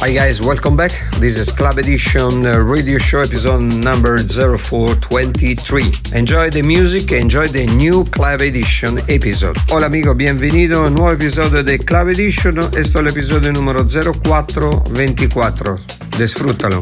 Hi guys, welcome back. This is Club Edition uh, radio show episode number 0423. Enjoy the music, enjoy the new Club Edition episode. Hola amigo, bienvenido a un nuevo episodio de Club Edition. Esto es el episodio número 0424. Disfrútalo.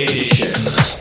Edition.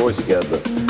ou esquerda.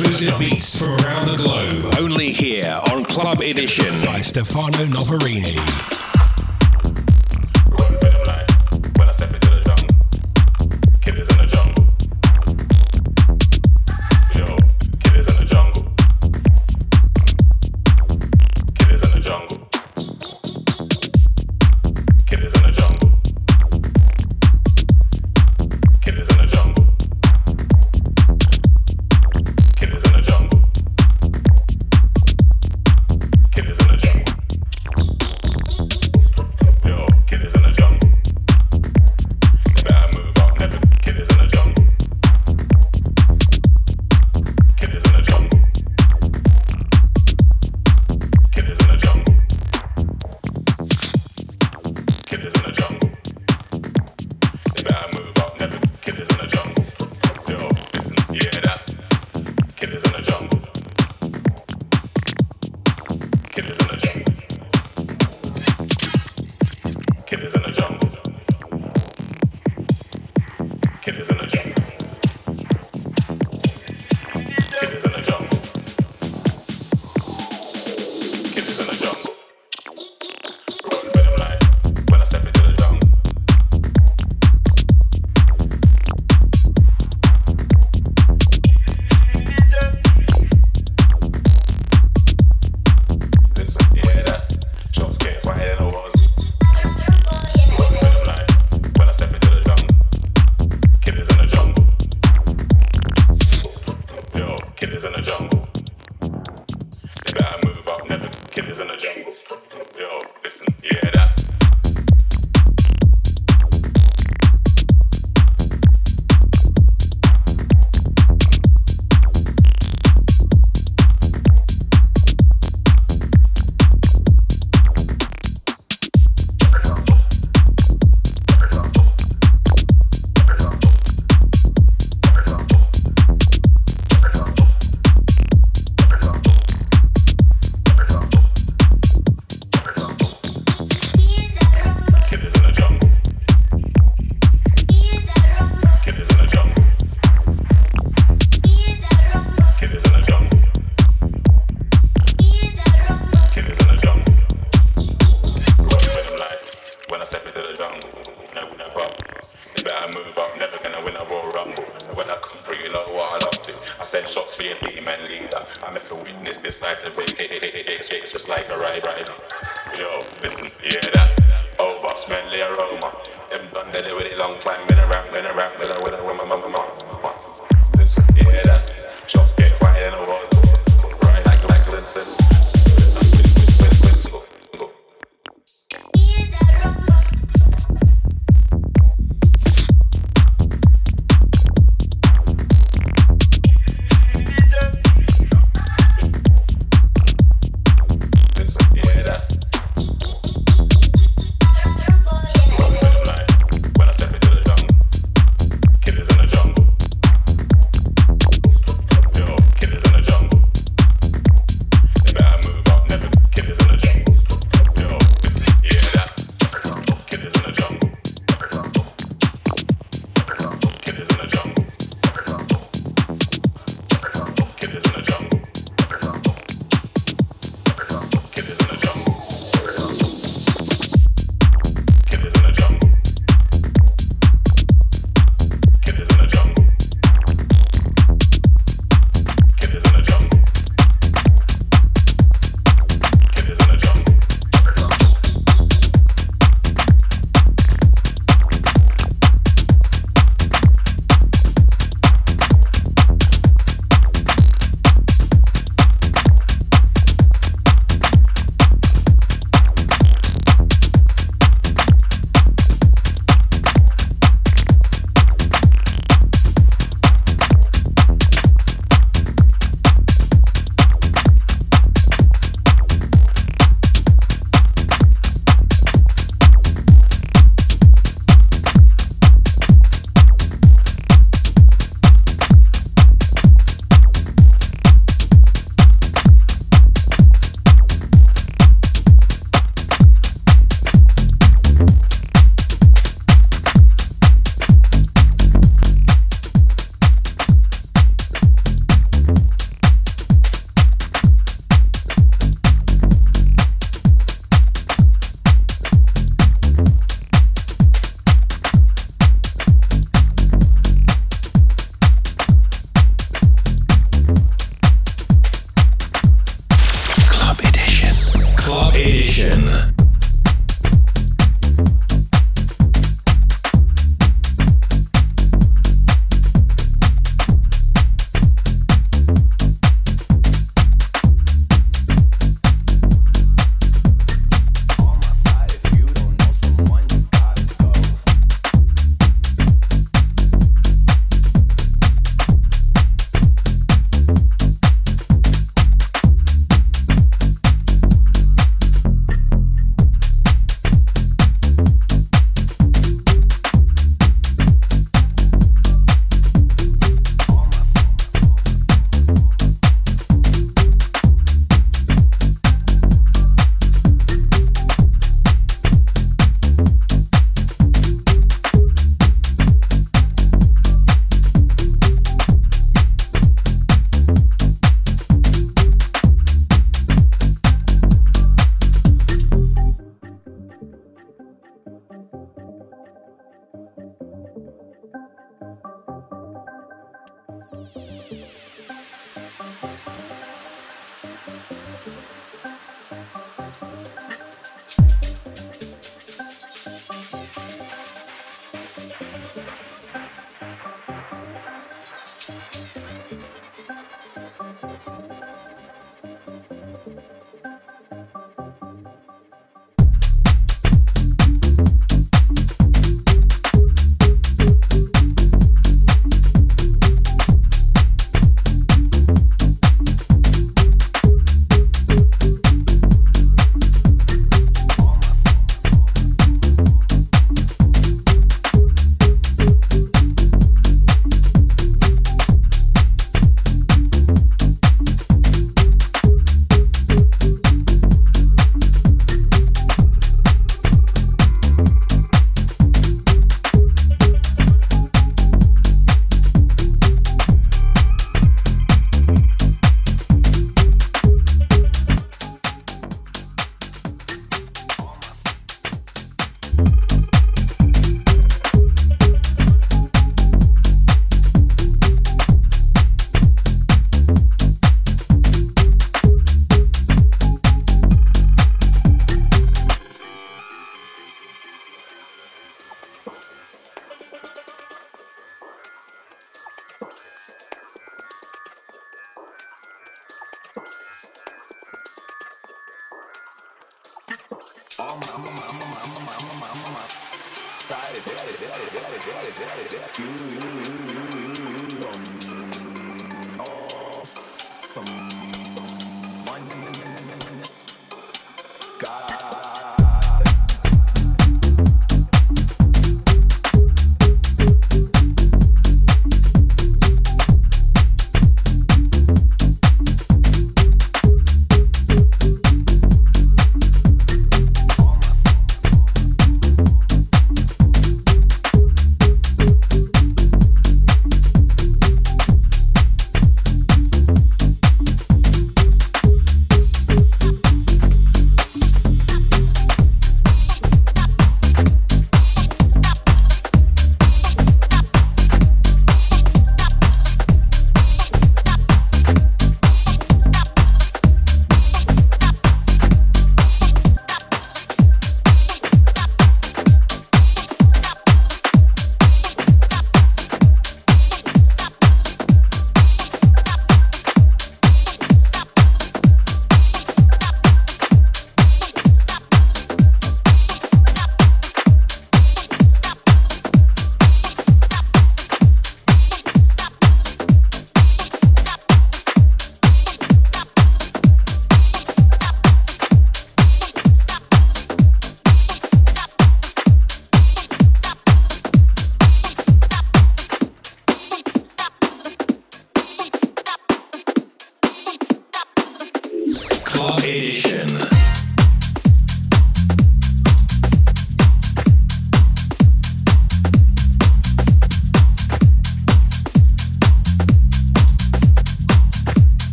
Exclusive beats from around the globe. Only here on Club Edition by Stefano Noferini.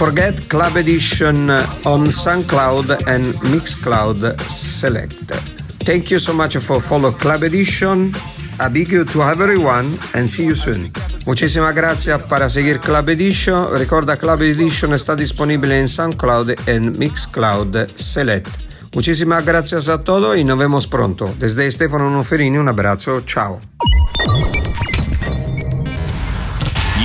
Forget Club Edition on SoundCloud and Mixcloud Select. Thank you so much for follow Club Edition. A big you to everyone and see you soon. Muchísimas gracias para seguir Club Edition. Recuerda Club Edition está disponible en SoundCloud en Mixcloud Select. Muchísimas gracias a todos y nos vemos pronto. Desde Stefano Noferini un abrazo. Ciao.